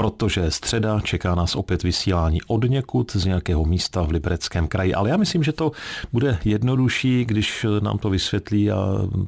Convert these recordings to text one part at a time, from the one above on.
protože středa čeká nás opět vysílání od někud z nějakého místa v Libereckém kraji. Ale já myslím, že to bude jednodušší, když nám to vysvětlí a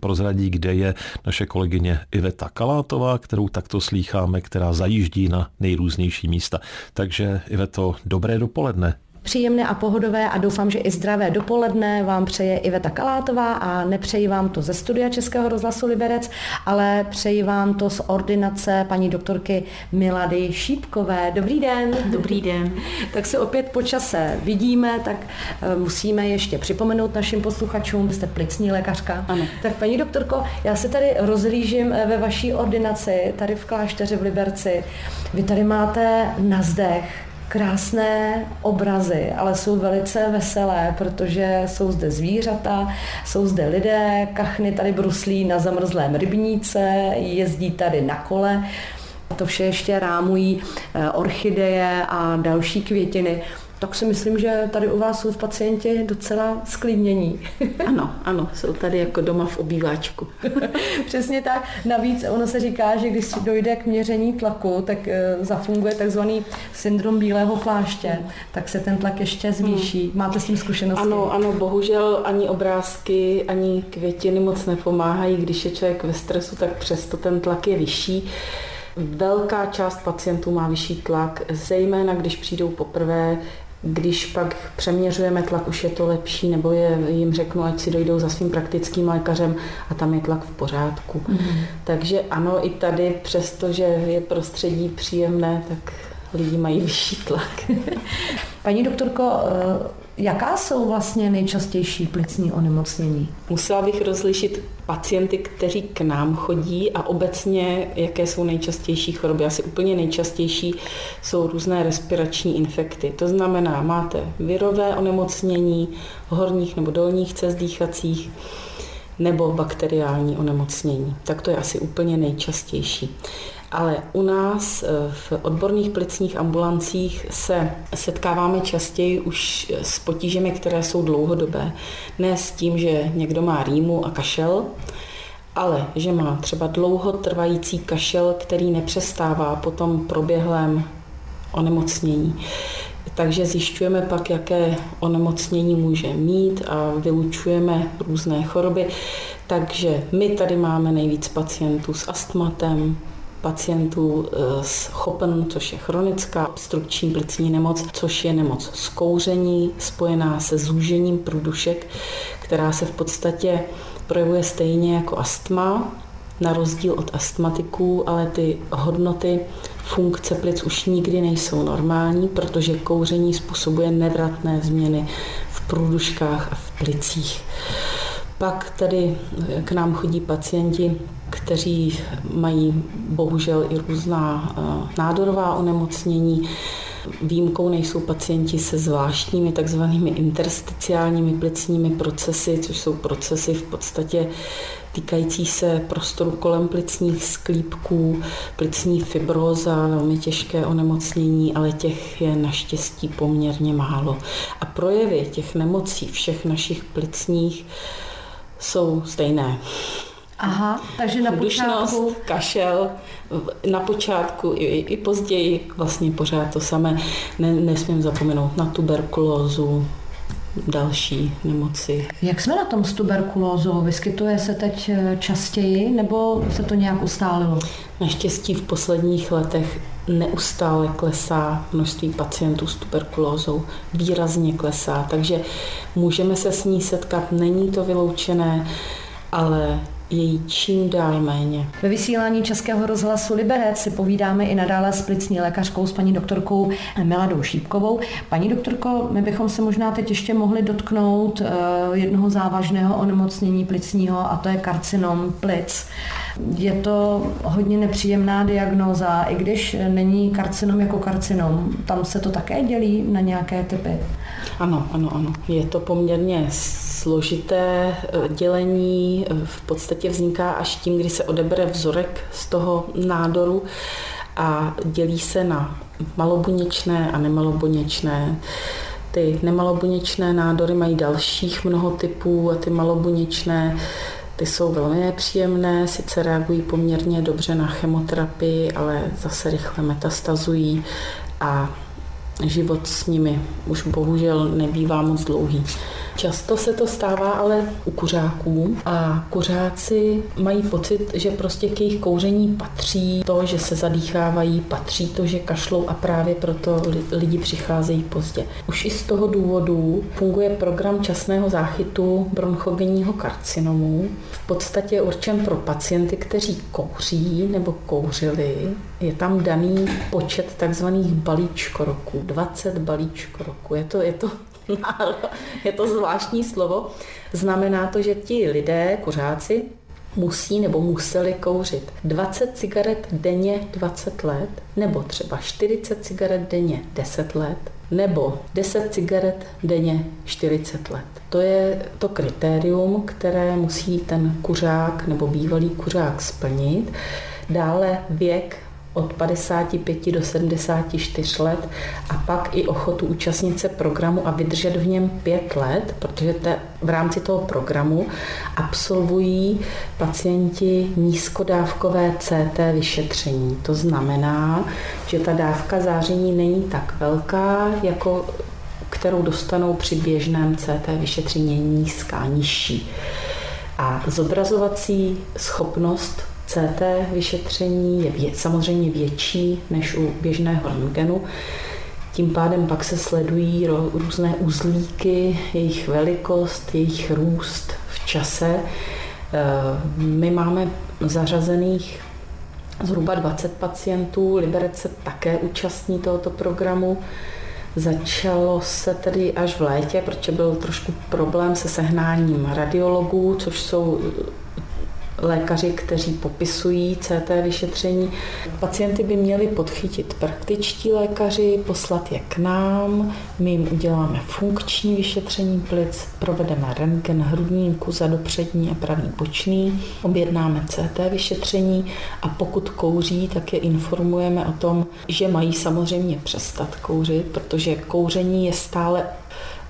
prozradí, kde je naše kolegyně Iveta Kalátová, kterou takto slýcháme, která zajíždí na nejrůznější místa. Takže Iveto, dobré dopoledne. Příjemné a pohodové a doufám, že i zdravé dopoledne vám přeje Iveta Kalátová a nepřeji vám to ze studia Českého rozhlasu Liberec, ale přeji vám to z ordinace paní doktorky Milady Šípkové. Dobrý den. Dobrý den. Tak se opět po čase vidíme, tak eh, musíme ještě připomenout našim posluchačům, jste plicní lékařka. Ano. Tak paní doktorko, já se tady rozlížím eh, ve vaší ordinaci, tady v klášteře v Liberci. Vy tady máte na zdech krásné obrazy, ale jsou velice veselé, protože jsou zde zvířata, jsou zde lidé, kachny tady bruslí na zamrzlém rybníce, jezdí tady na kole. To vše ještě rámují eh, orchideje a další květiny tak si myslím, že tady u vás jsou v pacienti docela sklidnění. ano, ano, jsou tady jako doma v obýváčku. Přesně tak. Navíc ono se říká, že když dojde k měření tlaku, tak eh, zafunguje takzvaný syndrom bílého pláště, tak se ten tlak ještě zvýší. Hmm. Máte s tím zkušenosti? Ano, ano, bohužel ani obrázky, ani květiny moc nepomáhají. Když je člověk ve stresu, tak přesto ten tlak je vyšší. Velká část pacientů má vyšší tlak, zejména když přijdou poprvé, když pak přeměřujeme tlak, už je to lepší, nebo je, jim řeknu, ať si dojdou za svým praktickým lékařem a tam je tlak v pořádku. Mm. Takže ano, i tady, přestože je prostředí příjemné, tak lidi mají vyšší tlak. Paní doktorko, Jaká jsou vlastně nejčastější plicní onemocnění? Musela bych rozlišit pacienty, kteří k nám chodí a obecně, jaké jsou nejčastější choroby. Asi úplně nejčastější jsou různé respirační infekty. To znamená, máte virové onemocnění horních nebo dolních cest dýchacích, nebo bakteriální onemocnění. Tak to je asi úplně nejčastější ale u nás eh, v odborných plicních ambulancích se setkáváme častěji už s potížemi, které jsou dlouhodobé. Ne s tím, že někdo má rýmu a kašel, ale že má třeba dlouhotrvající kašel, který nepřestává po tom proběhlém onemocnění. Takže zjišťujeme pak, jaké onemocnění může mít a vylučujeme různé choroby. Takže my tady máme nejvíc pacientů s astmatem, pacientů eh, s chopen, což je chronická obstrukční plicní nemoc, což je nemoc z kouření spojená se zúžením průdušek, která se v podstatě projevuje stejně jako astma, na rozdíl od astmatiků, ale ty hodnoty funkce plic už nikdy nejsou normální, protože kouření způsobuje nevratné změny v průduškách a v plicích. Pak tady k nám chodí pacienti kteří mají bohužel i různá eh, nádorová onemocnění. Výjimkou nejsou pacienti se zvláštními takzvanými intersticiálními plicními procesy, což jsou procesy v podstatě týkající se prostoru kolem plicních sklípků, plicní fibroza, velmi těžké onemocnění, ale těch je naštěstí poměrně málo. A projevy těch nemocí všech našich plicních jsou stejné. Aha, takže na počátku... kašel, na počátku i, i později vlastně pořád to samé. Ne, nesmím zapomenout na tuberkulózu, další nemoci. Jak jsme na tom s tuberkulózou? Vyskytuje se teď eh, častěji nebo se to nějak ustálilo? Naštěstí v posledních letech neustále klesá množství pacientů s tuberkulózou, výrazně klesá, takže můžeme se s ní setkat, není to vyloučené, ale je jí čím dál méně. Ve vysílání Českého rozhlasu Liberec si povídáme i nadále s plicní lékařkou, s paní doktorkou Miladou Šípkovou. Paní doktorko, my bychom se možná teď ještě mohli dotknout eh, jednoho závažného onemocnění plicního a to je karcinom plic. Je to hodně nepříjemná diagnóza, i když není karcinom jako karcinom. Tam se to také dělí na nějaké typy? Ano, ano, ano. Je to poměrně složité eh, dělení, v podstatě vzniká až tím, kdy se odebere vzorek z toho nádoru a dělí se na malobuněčné a nemalobuněčné. Ty nemalobuněčné nádory mají dalších mnoho typů a ty malobuněčné ty jsou velmi nepříjemné, sice reagují poměrně dobře na chemoterapii, ale zase rychle metastazují a život s nimi už bohužel nebývá moc dlouhý. Často se to stává ale u kuřáků a kuřáci mají pocit, že prostě k jejich kouření patří to, že se zadýchávají, patří to, že kašlou a právě proto lidi přicházejí pozdě. Už i z toho důvodu funguje program časného záchytu bronchogenního karcinomu. V podstatě určen pro pacienty, kteří kouří nebo kouřili. Je tam daný počet takzvaných balíčkoroků, 20 balíčkoroků. Je to, je to je to zvláštní slovo. Znamená to, že ti lidé, kuřáci, musí nebo museli kouřit 20 cigaret denně 20 let, nebo třeba 40 cigaret denně 10 let, nebo 10 cigaret denně 40 let. To je to kritérium, které musí ten kuřák nebo bývalý kuřák splnit. Dále věk od 55 do 74 let a pak i ochotu účastnit se programu a vydržet v něm pět let, protože te, v rámci toho programu absolvují pacienti nízkodávkové CT vyšetření. To znamená, že ta dávka záření není tak velká, jako kterou dostanou při běžném CT vyšetření, nízká, nižší. A zobrazovací schopnost CT vyšetření je vě, samozřejmě větší než u běžného rentgenu. Tím pádem pak se sledují různé uzlíky, jejich velikost, jejich růst v čase. Eh, my máme zařazených zhruba 20 pacientů, Liberec se také účastní tohoto programu. Začalo se tedy až v létě, protože byl trošku problém se sehnáním radiologů, což jsou lékaři, kteří popisují CT vyšetření. Pacienty by měli podchytit praktičtí lékaři, poslat je k nám, my jim uděláme funkční vyšetření plic, provedeme rentgen hrudníku zadopřední a pravý bočný, objednáme CT vyšetření a pokud kouří, tak je informujeme o tom, že mají samozřejmě přestat kouřit, protože kouření je stále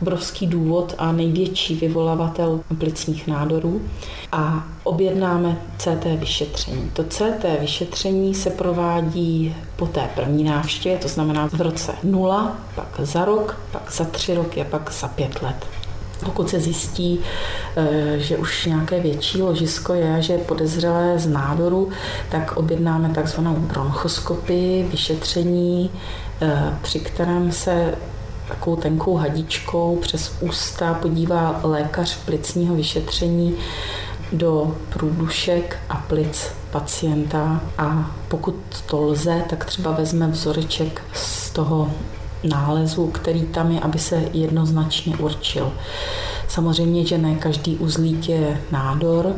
obrovský důvod a největší vyvolavatel plicních nádorů a objednáme CT vyšetření. To CT vyšetření se provádí po té první návštěvě, to znamená v roce 0, pak za rok, pak za tři roky a pak za pět let. Pokud se zjistí, eh, že už nějaké větší ložisko je, že je podezřelé z nádoru, tak objednáme takzvanou bronchoskopii, vyšetření, eh, při kterém se takovou tenkou hadičkou přes ústa podívá lékař plicního vyšetření do průdušek a plic pacienta a pokud to lze, tak třeba vezme vzoreček z toho nálezu, který tam je, aby se jednoznačně určil. Samozřejmě, že ne každý uzlík je nádor,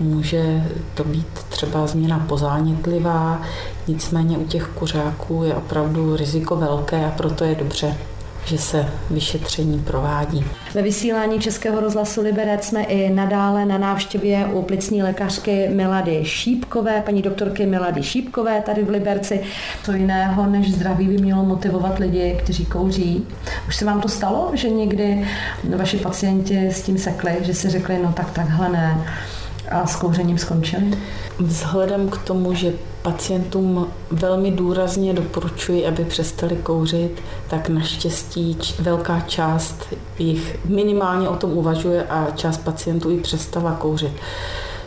Může to být třeba změna pozánětlivá, nicméně u těch kuřáků je opravdu riziko velké a proto je dobře že se vyšetření provádí. Ve vysílání Českého rozhlasu Liberec jsme i nadále na návštěvě u plicní lékařky Milady Šípkové, paní doktorky Milady Šípkové tady v Liberci. Co jiného než zdraví by mělo motivovat lidi, kteří kouří. Už se vám to stalo, že někdy vaši pacienti s tím sekli, že si řekli, no tak takhle ne a s kouřením skončili? Vzhledem k tomu, že pacientům velmi důrazně doporučuji, aby přestali kouřit, tak naštěstí velká část jich minimálně o tom uvažuje a část pacientů i přestala kouřit.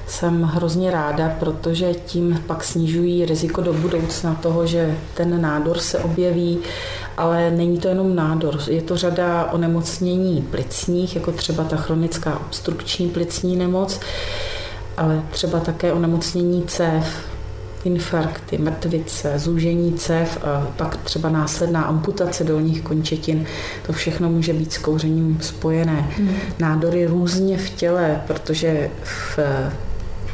Jsem hrozně ráda, protože tím pak snižují riziko do budoucna toho, že ten nádor se objeví, ale není to jenom nádor, je to řada onemocnění plicních, jako třeba ta chronická obstrukční plicní nemoc, ale třeba také onemocnění cév, infarkty, mrtvice, zúžení cév a pak třeba následná amputace dolních končetin. To všechno může být s kouřením spojené. Hmm. Nádory různě v těle, protože v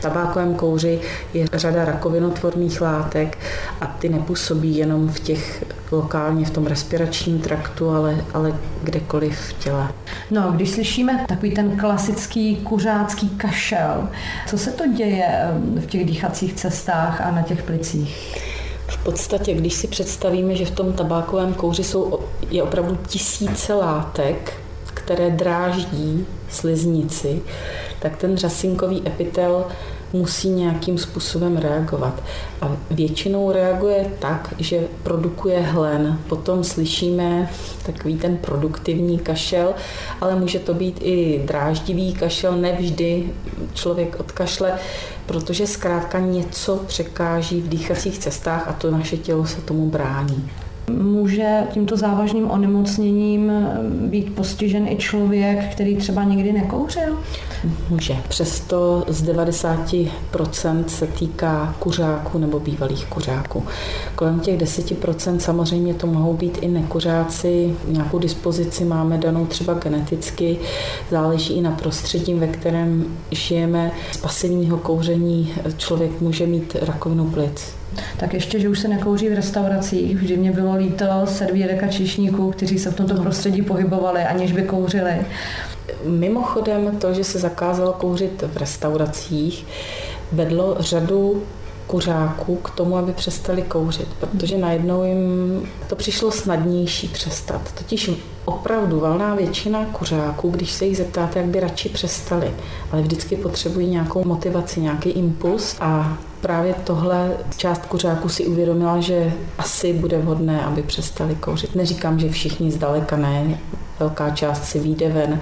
tabákovém kouři je řada rakovinotvorných látek a ty nepůsobí jenom v těch lokálně v tom respiračním traktu, ale, ale kdekoliv v těle. No, když slyšíme takový ten klasický kuřácký kašel, co se to děje v těch dýchacích cestách a na těch plicích? V podstatě, když si představíme, že v tom tabákovém kouři jsou, je opravdu tisíce látek, které dráždí sliznici, tak ten řasinkový epitel musí nějakým způsobem reagovat. A většinou reaguje tak, že produkuje hlen. Potom slyšíme takový ten produktivní kašel, ale může to být i dráždivý kašel, nevždy člověk odkašle, protože zkrátka něco překáží v dýchacích cestách a to naše tělo se tomu brání. Může tímto závažným onemocněním být postižen i člověk, který třeba nikdy nekouřil? Může. Přesto z 90% se týká kuřáků nebo bývalých kuřáků. Kolem těch 10% samozřejmě to mohou být i nekuřáci. Nějakou dispozici máme danou třeba geneticky. Záleží i na prostředí, ve kterém žijeme. Z pasivního kouření člověk může mít rakovinu plic tak ještě, že už se nekouří v restauracích. Vždy mě bylo líto servírek a číšníků, kteří se v tomto prostředí pohybovali, aniž by kouřili. Mimochodem to, že se zakázalo kouřit v restauracích, vedlo řadu kuřáků k tomu, aby přestali kouřit, protože najednou jim to přišlo snadnější přestat. Totiž opravdu valná většina kuřáků, když se jich zeptáte, jak by radši přestali, ale vždycky potřebují nějakou motivaci, nějaký impuls a právě tohle část kuřáků si uvědomila, že asi bude vhodné, aby přestali kouřit. Neříkám, že všichni zdaleka ne, velká část si vyjde ven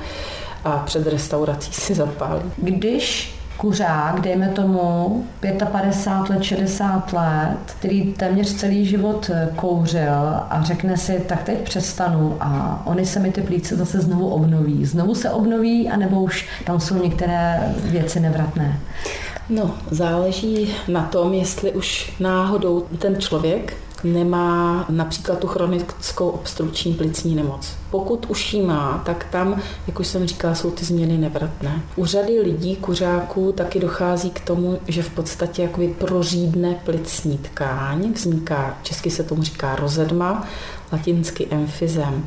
a před restaurací si zapálí. Když kuřák, dejme tomu 55 let, 60 let, který téměř celý život kouřil a řekne si, tak teď přestanu a oni se mi ty plíce zase znovu obnoví. Znovu se obnoví, anebo už tam jsou některé věci nevratné? No, záleží na tom, jestli už náhodou ten člověk nemá například tu chronickou obstrukční plicní nemoc. Pokud už ji má, tak tam, jak už jsem říkala, jsou ty změny nevratné. U řady lidí, kuřáků, taky dochází k tomu, že v podstatě jakoby prořídne plicní tkáň, vzniká, česky se tomu říká rozedma, latinsky emfizem.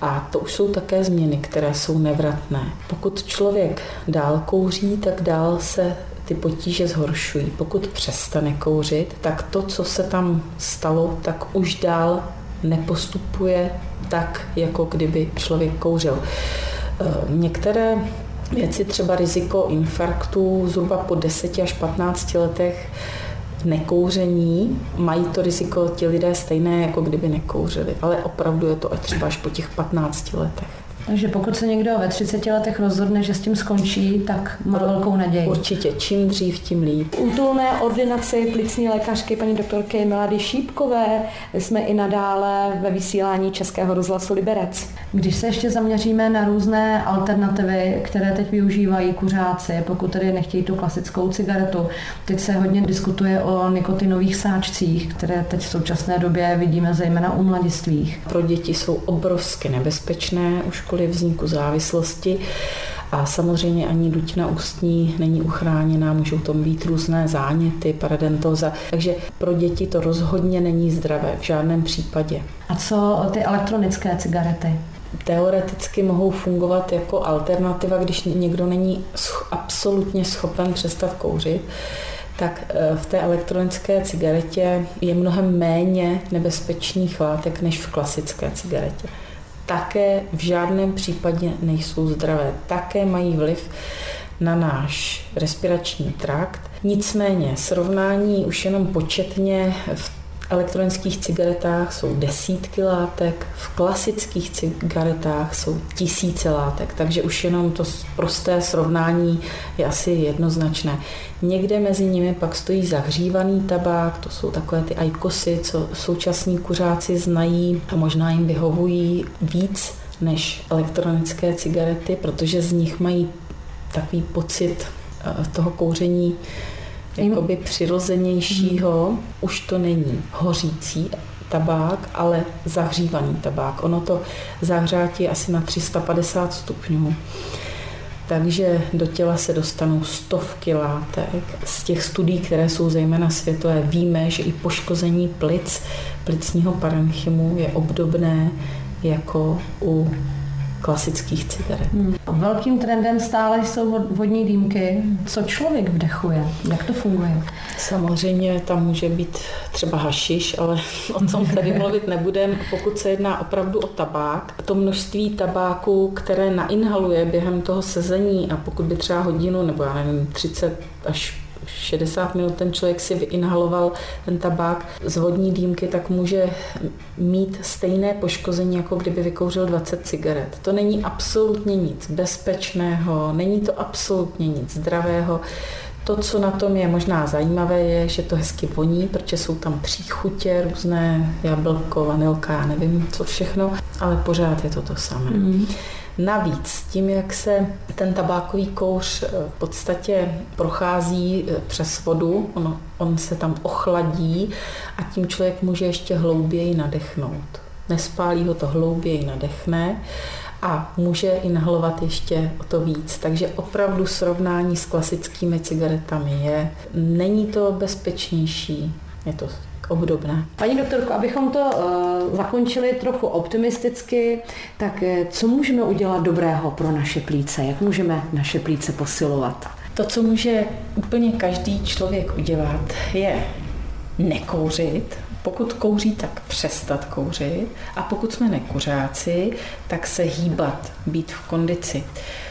A to už jsou také změny, které jsou nevratné. Pokud člověk dál kouří, tak dál se ty potíže zhoršují. Pokud přestane kouřit, tak to, co se tam stalo, tak už dál nepostupuje tak, jako kdyby člověk kouřil. Eh, některé věci, třeba riziko infarktu zhruba po 10 až 15 letech nekouření, mají to riziko ti lidé stejné, jako kdyby nekouřili. Ale opravdu je to třeba až po těch 15 letech. Takže pokud se někdo ve 30 letech rozhodne, že s tím skončí, tak má velkou naději. Určitě, čím dřív, tím líp. Útulné ordinaci plicní lékařky paní doktorky Milady Šípkové jsme i nadále ve vysílání Českého rozhlasu Liberec. Když se ještě zaměříme na různé alternativy, které teď využívají kuřáci, pokud tedy nechtějí tu klasickou cigaretu, teď se hodně diskutuje o nikotinových sáčcích, které teď v současné době vidíme zejména u mladistvých. Pro děti jsou obrovsky nebezpečné už kvůli vzniku závislosti. A samozřejmě ani dutina ústní není uchráněná, můžou tam být různé záněty, paradentoza. Takže pro děti to rozhodně není zdravé v žádném případě. A co ty elektronické cigarety? Teoreticky mohou fungovat jako alternativa, když někdo není absolutně schopen přestat kouřit tak eh, v té elektronické cigaretě je mnohem méně nebezpečných látek než v klasické cigaretě také v žádném případě nejsou zdravé. Také mají vliv na náš respirační trakt. Nicméně srovnání už jenom početně v elektronických cigaretách jsou desítky látek, v klasických cigaretách jsou tisíce látek, takže už jenom to prosté srovnání je asi jednoznačné. Někde mezi nimi pak stojí zahřívaný tabák, to jsou takové ty ajkosy, co současní kuřáci znají a možná jim vyhovují víc než elektronické cigarety, protože z nich mají takový pocit eh, toho kouření jakoby přirozenějšího, hmm. už to není hořící tabák, ale zahřívaný tabák. Ono to zahřátí asi na 350 stupňů. Takže do těla se dostanou stovky látek. Z těch studií, které jsou zejména světové, víme, že i poškození plic, plicního parenchymu je obdobné jako u klasických cigaret. Hmm. Velkým trendem stále jsou vodní dýmky. Co člověk vdechuje? Jak to funguje? Samozřejmě tam může být třeba hašiš, ale o tom tady mluvit nebudeme. Pokud se jedná opravdu o tabák, to množství tabáku, které nainhaluje během toho sezení a pokud by třeba hodinu nebo já nevím, 30 až 60 minut ten člověk si vyinhaloval ten tabák z vodní dýmky, tak může mít stejné poškození, jako kdyby vykouřil 20 cigaret. To není absolutně nic bezpečného, není to absolutně nic zdravého. To, co na tom je možná zajímavé, je, že to hezky voní, protože jsou tam příchutě, různé jablko, vanilka, já nevím co všechno, ale pořád je to to samé. Mm. Navíc tím, jak se ten tabákový kouř eh, v podstatě prochází eh, přes vodu, on, on se tam ochladí a tím člověk může ještě hlouběji nadechnout. Nespálí ho to hlouběji nadechne a může inhalovat ještě o to víc. Takže opravdu srovnání s klasickými cigaretami je, není to bezpečnější, je to obdobné. Paní doktorko, abychom to uh, zakončili trochu optimisticky, tak eh, co můžeme udělat dobrého pro naše plíce? Jak můžeme naše plíce posilovat? To, co může úplně každý člověk udělat, je nekouřit, pokud kouří, tak přestat kouřit a pokud jsme nekuřáci, tak se hýbat, být v kondici.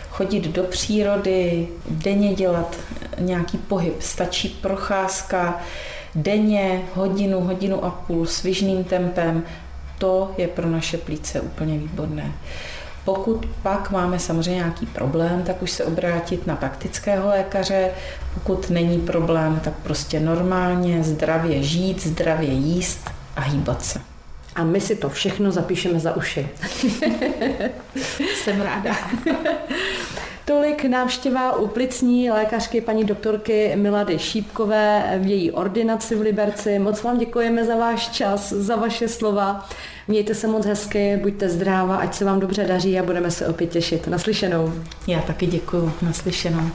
Chodit do přírody, denně dělat nějaký pohyb, stačí procházka, denně hodinu, hodinu a půl svižným tempem, to je pro naše plíce úplně výborné. Pokud pak máme samozřejmě nějaký problém, tak už se obrátit na praktického lékaře. Pokud není problém, tak prostě normálně zdravě žít, zdravě jíst a hýbat se. A my si to všechno zapíšeme za uši. Jsem ráda. Tolik návštěva u plicní lékařky paní doktorky Milady Šípkové v její ordinaci v Liberci. Moc vám děkujeme za váš čas, za vaše slova. Mějte se moc hezky, buďte zdráva, ať se vám dobře daří a budeme se opět těšit. Naslyšenou. Já taky děkuji. Naslyšenou.